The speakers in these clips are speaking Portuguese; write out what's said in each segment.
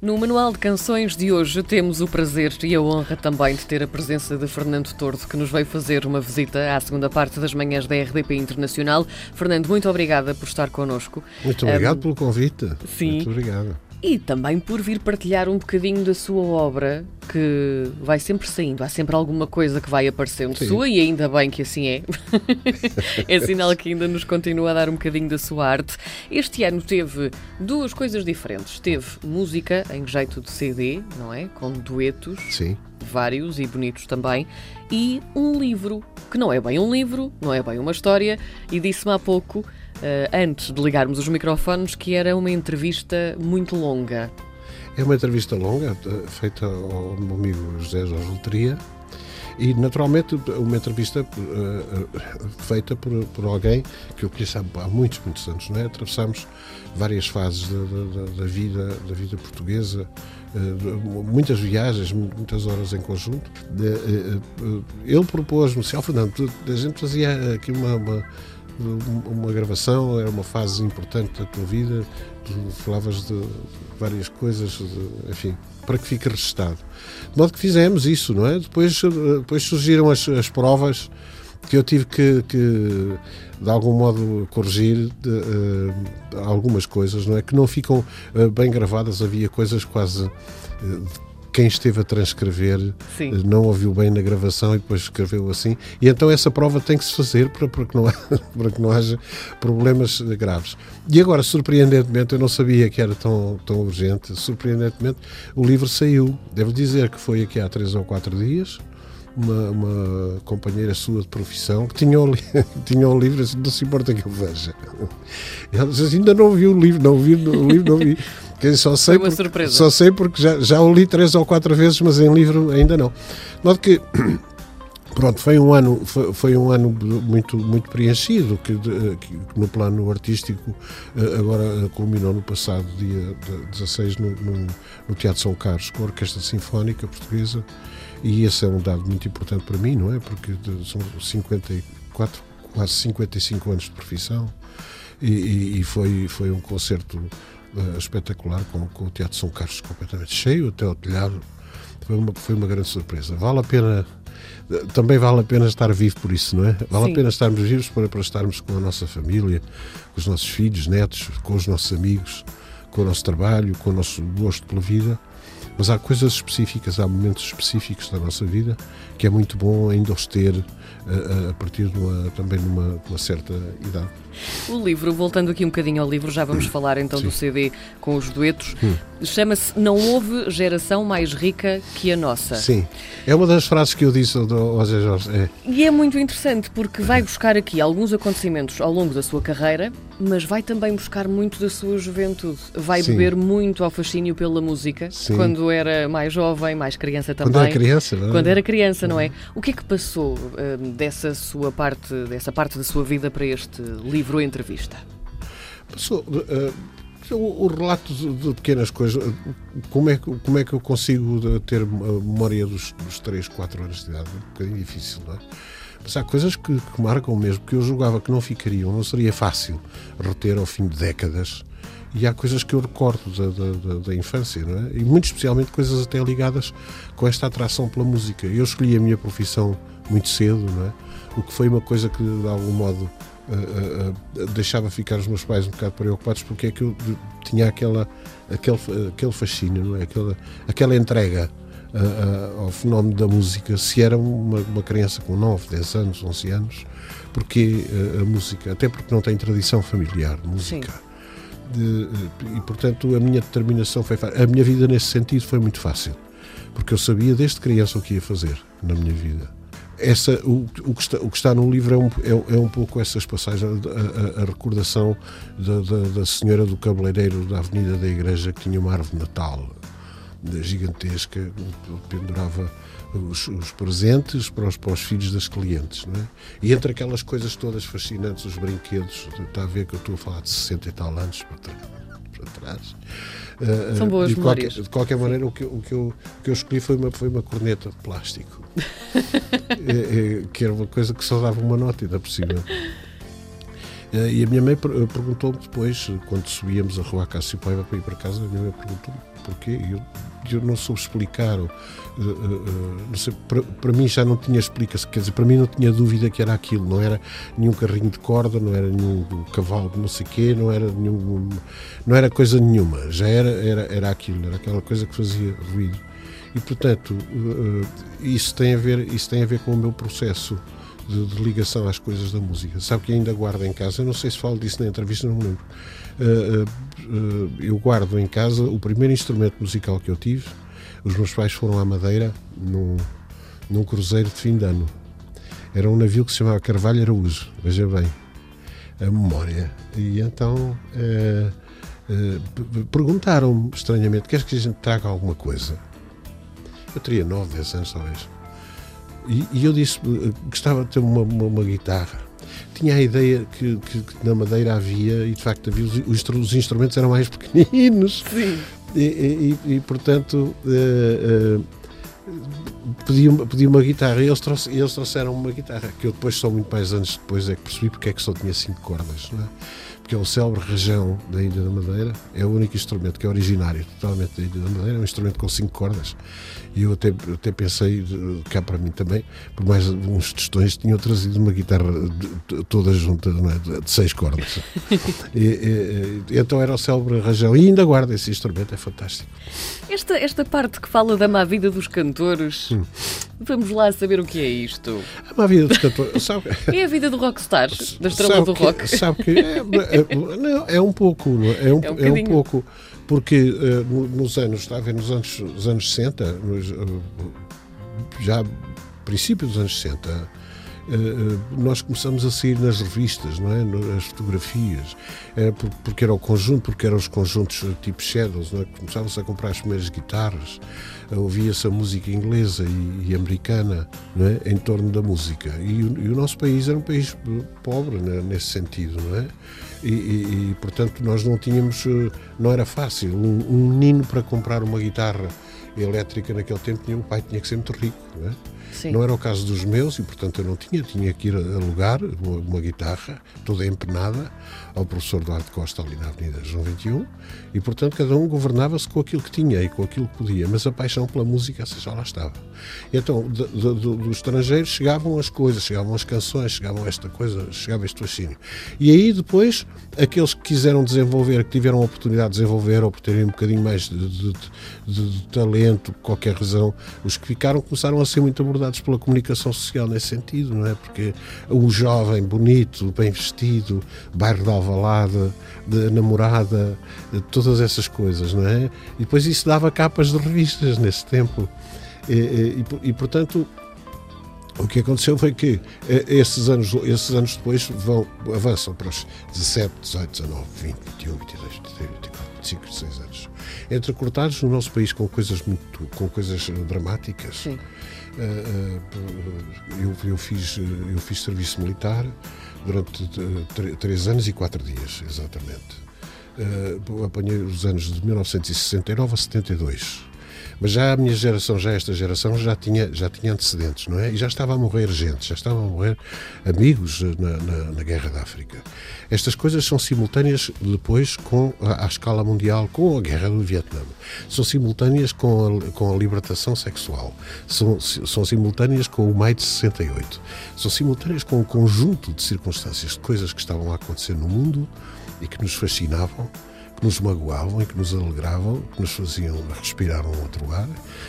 No Manual de Canções de hoje temos o prazer e a honra também de ter a presença de Fernando Tordo, que nos veio fazer uma visita à segunda parte das manhãs da RDP Internacional. Fernando, muito obrigada por estar connosco. Muito obrigado um, pelo convite. Sim. Muito obrigado e também por vir partilhar um bocadinho da sua obra, que vai sempre saindo. Há sempre alguma coisa que vai aparecendo Sim. sua, e ainda bem que assim é. é sinal que ainda nos continua a dar um bocadinho da sua arte. Este ano teve duas coisas diferentes. Teve música em jeito de CD, não é? Com duetos. Sim. Vários e bonitos também. E um livro, que não é bem um livro, não é bem uma história, e disse-me há pouco antes de ligarmos os microfones, que era uma entrevista muito longa. É uma entrevista longa, eh, feita ao meu amigo José Jorge Letria, e naturalmente uma entrevista uh, feita por, por alguém que eu conheço há, muitos, muitos anos. Não é? Atravessamos várias fases da, da, da vida, da vida portuguesa, uh, muitas viagens, muitas horas em conjunto. Uh, ele propôs-me, se Fernando, a gente fazia aqui uma, uma uma gravação, era uma fase importante da tua vida, falavas de várias coisas, de, enfim, para que fique registado. De modo que fizemos isso, não é? Depois, depois surgiram as, as provas que eu tive que, que de algum modo corrigir de, uh, algumas coisas, não é? Que não ficam uh, bem gravadas, havia coisas quase uh, quem esteve a transcrever Sim. Eh, não ouviu bem na gravação e depois escreveu assim. E então essa prova tem que se fazer para, para, que, não, para que não haja problemas graves. E agora, surpreendentemente, eu não sabia que era tão, tão urgente, surpreendentemente, o livro saiu. Devo dizer que foi aqui há três ou quatro dias. Uma, uma, companheira sua de profissão que tinha o, tinha o livro, não se importa que eu veja. Ela disse, assim, ainda não vi o livro, não vi o livro, não vi. Que só sei Foi uma porque, surpresa. Só sei porque já, já o li três ou quatro vezes, mas em livro ainda não. Note que pronto, foi um ano, foi, foi, um ano muito, muito preenchido, que, que, no plano artístico eh, agora eh, culminou no passado dia 16 no, no, no, Teatro São Carlos, com a Orquestra Sinfónica Portuguesa, e esse é um dado muito importante para mim, não é? Porque são 54, quase 55 anos de profissão, e, e foi, foi um concerto uh, espetacular, com, com o Teatro São Carlos completamente cheio, até ao telhado. Foi uma, foi uma grande surpresa. Vale a pena, também vale a pena estar vivo por isso, não é? Vale Sim. a pena estarmos vivos para, para estarmos com a nossa família, com os nossos filhos, netos, com os nossos amigos, com o nosso trabalho, com o nosso gosto pela vida. Mas há coisas específicas, há momentos específicos da nossa vida que é muito bom ainda os ter a, a partir de uma, também de uma, uma certa idade. O livro, voltando aqui um bocadinho ao livro, já vamos hum. falar então Sim. do CD com os duetos. Hum. Chama-se Não houve geração mais rica que a nossa. Sim, é uma das frases que eu disse ao José Jorge. É. E é muito interessante porque vai buscar aqui alguns acontecimentos ao longo da sua carreira, mas vai também buscar muito da sua juventude. Vai Sim. beber muito ao fascínio pela música, Sim. quando era mais jovem, mais criança também. Quando era criança, não é? Quando era criança, não é? O que é que passou hum, dessa sua parte, dessa parte da sua vida para este livro? livro entrevista? Passou, uh, o, o, relato de, de, pequenas coisas, como é, que, como é que eu consigo ter a memória dos, dos 3, 4 anos de idade? É um bocadinho difícil, não é? Mas há coisas que, que marcam mesmo, que eu julgava que não ficariam, não seria fácil reter ao fim de décadas. E há coisas que eu recordo da, da, da, infância, é? E muito especialmente coisas até ligadas com esta atração pela música. Eu escolhi a minha profissão muito cedo, é? O que foi uma coisa que, de algum modo, uh, uh, deixava ficar os meus pais um bocado preocupados porque é que eu tinha aquela, aquele, aquele fascínio, não é? aquela, aquela entrega ao fenómeno da música, se era uma, uma criança com 9, 10 anos, 11 anos, porque a música, até porque não tem tradição familiar de música. De, e portanto a minha determinação foi a minha vida nesse sentido foi muito fácil porque eu sabia desde criança o que ia fazer na minha vida essa, o, o, que está, o que está no livro é um, é, é um pouco essas passagens, a, a, a recordação da, da, da, senhora do cabeleireiro da Avenida da Igreja que tinha uma árvore de Natal gigantesca, pendurava os, os, presentes para os, para os filhos das clientes. Não é? E entre aquelas coisas todas fascinantes, os brinquedos, está a ver que eu estou a falar de 60 e tal anos para trás. Para trás Uh, São boas de qualquer, de qualquer maneira, o que, o, que eu, o que eu escolhi foi uma, foi uma corneta de plástico, é, é, que era uma coisa que só dava uma nota, ainda por cima. Uh, e a minha mãe per perguntou-me depois, quando subíamos a rua Cássio Paiva para ir para casa, a minha mãe perguntou-me porquê. Eu, eu não soube explicar. Uh, não sei, para, para, mim já não tinha explicação, quer dizer, para mim não tinha dúvida que era aquilo, não era nenhum carrinho de corda, não era nenhum cavalo de não sei quê, não era nenhum, não era coisa nenhuma, já era, era, era aquilo, era aquela coisa que fazia ruído. E portanto, isso tem a ver, isso tem a ver com o meu processo de, de, ligação às coisas da música. Sabe que ainda guardo em casa, eu não sei se falo disso na entrevista, não me lembro. Uh, uh, eu guardo em casa o primeiro instrumento musical que eu tive. Os meus pais foram à Madeira num, num cruzeiro de fim de ano. Era um navio que se chamava Carvalho Araújo, veja bem, a memória. E então uh, perguntaram-me estranhamente: queres que a gente traga alguma coisa? Eu teria 9, 10 anos, talvez. E, e eu disse que gostava de ter uma, uma, uma guitarra. Tinha a ideia que, que, que, na Madeira havia, e de facto havia, os, os instrumentos eram mais pequeninos. Sim. E, e, e portanto. Uh, uh, pedi, pedi uma guitarra e eles, trouxe, eles trouxeram uma guitarra que eu depois, só muito mais anos depois, é que percebi porque é que só tinha cinco cordas. Não é? Que é o célebre rajão da Ilha da Madeira, é o único instrumento que é originário totalmente da Ilha da Madeira, é um instrumento com cinco cordas. E eu até, até pensei, cá para mim também, por mais uns tostões, tinham trazido uma guitarra de, toda junta, é? de seis cordas. e, e, então era o célebre rajão, e ainda guarda esse instrumento, é fantástico. Esta, esta parte que fala da má vida dos cantores, hum. vamos lá saber o que é isto. A má vida dos cantores, sabe? É a vida do rockstar, da estrela sabe do que, rock. Sabe que é, é, não, é um pouco, é? é um, é um, é um pouco, porque uh, nos anos, está a ver, nos anos, nos anos 60, nos, uh, já princípio dos anos 60, eh, eh, nós começamos a sair nas revistas, não é? As fotografias, é, porque era o conjunto, porque eram os conjuntos tipo Shadows, não é? Começavam-se a comprar as primeiras guitarras, ouvia-se a música inglesa e, e, americana não é? em torno da música. E, e, o nosso país era um país pobre né? nesse sentido, não é? E, e, portanto nós não tínhamos, eh, não era fácil. Um, um menino para comprar uma guitarra elétrica naquele tempo um pai tinha que ser muito rico, não é? Sim. Não era o caso dos meus e, portanto, eu não tinha. Tinha que ir alugar uma, uma guitarra toda empenada ao professor Duarte Costa ali na Avenida João 21 e, portanto, cada um governava-se com aquilo que tinha e com aquilo que podia. Mas a paixão pela música, essa já lá estava. E, então, do, do, do estrangeiro chegavam as coisas, chegavam as canções, chegavam esta coisa, chegava este fascínio. E aí, depois, aqueles que quiseram desenvolver, que tiveram a oportunidade de desenvolver ou por terem um bocadinho mais de, de, de, talento, qualquer razão, os que ficaram começaram a ser muito abordados abordados pela comunicação social nesse sentido, não é? Porque o jovem bonito, bem vestido, bairro de Alvalade, de namorada, todas essas coisas, não é? E depois isso dava capas de revistas nesse tempo. E, e, e portanto, o que aconteceu foi que eh, esses anos, esses anos depois vão, avançam para os 17, 18, 19, 20, 21, 22, 23, 24, 25, 26 anos. Entrecortados no nosso país com coisas muito, com coisas dramáticas. Sim. Eh, eh, eu, eu, fiz, eu fiz serviço militar durante três anos e quatro dias, exatamente. Apanhei os anos de 1969 a 72 mas já a minha geração, já esta geração, já tinha, já tinha antecedentes, não é? E já estava a morrer gente, já estavam a morrer amigos na, na, na Guerra da África. Estas coisas são simultâneas depois com a, à escala mundial, com a Guerra do Vietnã. São simultâneas com a, com a libertação sexual. São, são simultâneas com o Maio de 68. São simultâneas com um conjunto de circunstâncias, de coisas que estavam a acontecer no mundo e que nos fascinavam que nos magoavam e que nos alegravam, que nos faziam respirar um outro ar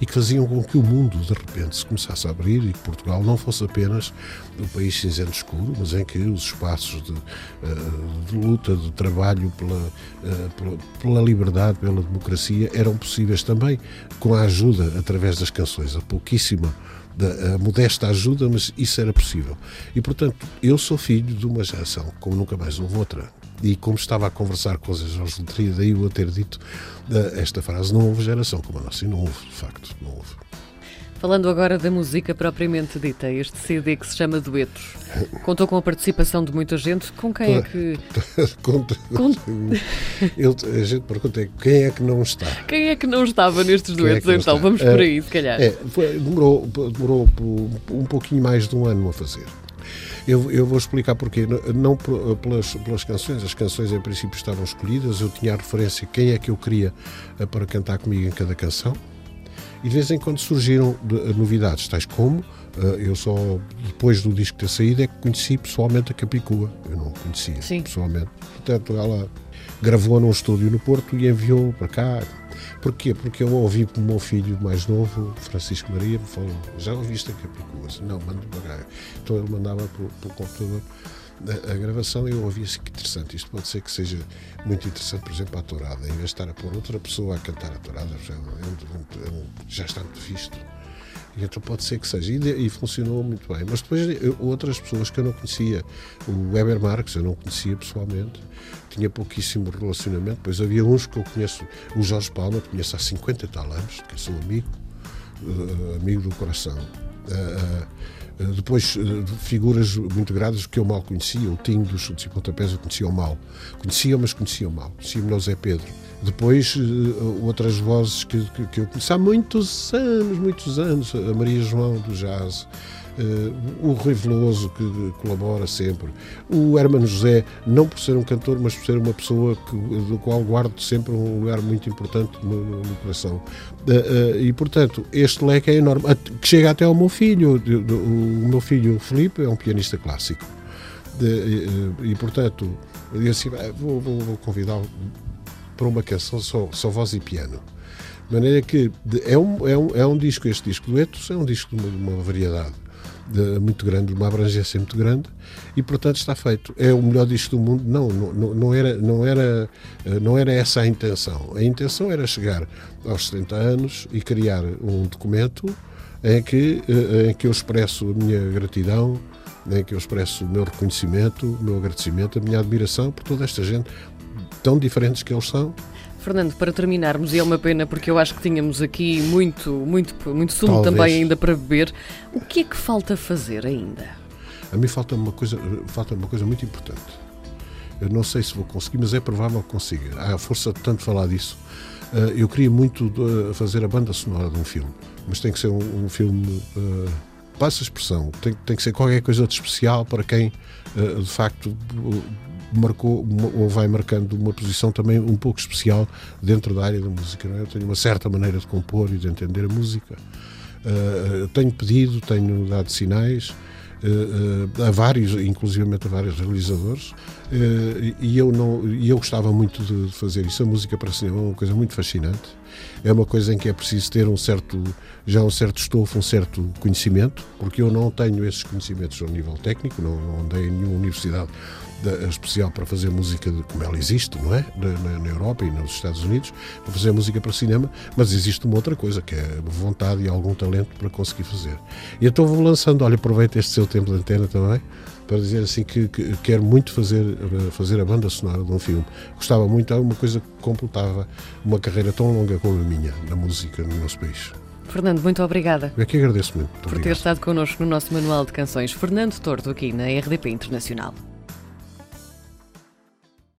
e que faziam com que o mundo de repente se começasse a abrir e que Portugal não fosse apenas um país cinzento escuro, mas em que os espaços de, eh, de luta, de trabalho pela, eh, pela, pela, liberdade, pela democracia eram possíveis também com a ajuda através das canções, a pouquíssima da modesta ajuda, mas isso era possível. E, portanto, eu sou filho de uma geração, como nunca mais houve outra, e como estava a conversar com os Jorge Letria, daí eu ter dito uh, esta frase, não houve geração como a nossa, e não houve, de facto, não houve. Falando agora da música propriamente dita, este CD que se chama Duetos, contou com a participação de muita gente. Com quem é que. Conta. Ele, a gente pergunta quem é que não está. Quem é que não estava nestes é duetos, é então? Está? Vamos por aí, se calhar. É, foi, demorou, demorou um pouquinho mais de um ano a fazer. Eu, eu vou explicar porquê. Não pelas, pelas canções, as canções em princípio estavam escolhidas, eu tinha a referência quem é que eu queria eh, para cantar comigo em cada canção. E de vez em quando surgiram eh, novidades, tais como eh, eu só depois do disco ter saído é que conheci pessoalmente a Capicua. Eu não conhecia Sim. pessoalmente. Portanto, ela gravou num estúdio no Porto e enviou para cá. Porquê? Porque eu ouvi o meu filho mais novo, Francisco Maria, me falou: Já ouviste a Capicua? Não, manda para. Então ele mandava pelo computador a, a gravação e eu ouvi assim que interessante. Isto pode ser que seja muito interessante, por exemplo, a tourada. Em vez de estar a pôr outra pessoa a cantar a tourada, já, é, é, já está muito visto. Então pode ser que seja. E, e, funcionou muito bem. Mas depois eu, outras pessoas que eu não conhecia. O Weber Marques eu não conhecia pessoalmente. Tinha pouquíssimo relacionamento. Depois havia uns que eu conheço. O Jorge Palma, que conheço há 50 e tal anos, que sou amigo, uh, amigo do coração. Uh, uh, depois, figuras muito graves que eu mal conhecia. O Tinho dos Chutes e Pontapés eu conhecia mal. Conhecia, mas conhecia mal. Conhecia-me Zé Pedro depois, eh, outras vozes que, que, eu conheci há muitos anos, muitos anos, a Maria João do Jazz, uh, o Rui Veloso, que colabora sempre, o Hermano José, não por ser um cantor, mas por ser uma pessoa que, do qual guardo sempre um lugar muito importante no, no coração. Uh, e, portanto, este leque é enorme, que chega até ao meu filho. O meu filho, Felipe, é um pianista clássico. e, portanto, eu disse assim, vou, vou, vou convidá-lo para uma canção só, só voz e piano. De maneira que é um, é, um, é um disco, este disco duetos é um disco de uma, de uma variedade de, muito grande, de uma abrangência muito grande e portanto está feito. É o melhor disco do mundo? Não, não, não, era, não, era, não era essa a intenção. A intenção era chegar aos 70 anos e criar um documento em que, em que eu expresso a minha gratidão, em que eu expresso o meu reconhecimento, o meu agradecimento, a minha admiração por toda esta gente, tão diferentes que eles são. Fernando, para terminarmos, e é uma pena porque eu acho que tínhamos aqui muito, muito, muito sumo Talvez. também ainda para beber, o que é que falta fazer ainda? A mim falta uma coisa, falta uma coisa muito importante. Eu não sei se vou conseguir, mas é provável que consiga. Há força de tanto falar disso. Eh, eu queria muito eh, fazer a banda sonora de um filme, mas tem que ser um, um filme. Passa a expressão, tem, tem que ser qualquer coisa de especial para quem, uh, de facto, marcou ou vai marcando uma posição também um pouco especial dentro da área da música. É? Eu tenho uma certa maneira de compor e de entender a música. Uh, tenho pedido, tenho dado sinais. Uh, uh, a vários, inclusive a vários realizadores, e eu não, e eu gostava muito de fazer isso. A música para cinema é uma coisa muito fascinante. É uma coisa em que é preciso ter um certo, já um certo estofo, um certo conhecimento, porque eu não tenho esses conhecimentos ao nível técnico, não, não andei em nenhuma universidade especial para fazer música de, como ela existe, não é? Na, na, Europa e nos Estados Unidos, para fazer música para cinema, mas existe uma outra coisa, que é vontade e algum talento para conseguir fazer. E então vou lançando, olha, aproveita este seu tempo de antena também, para dizer assim que, que quero muito fazer, fazer a banda sonora de um filme. Gostava muito, é uma coisa que completava uma carreira tão longa como a minha na música no nosso país. Fernando, muito obrigada. Eu é que agradeço muito. Por ter estado connosco no nosso Manual de Canções. Fernando Tordo, aqui na RDP Internacional.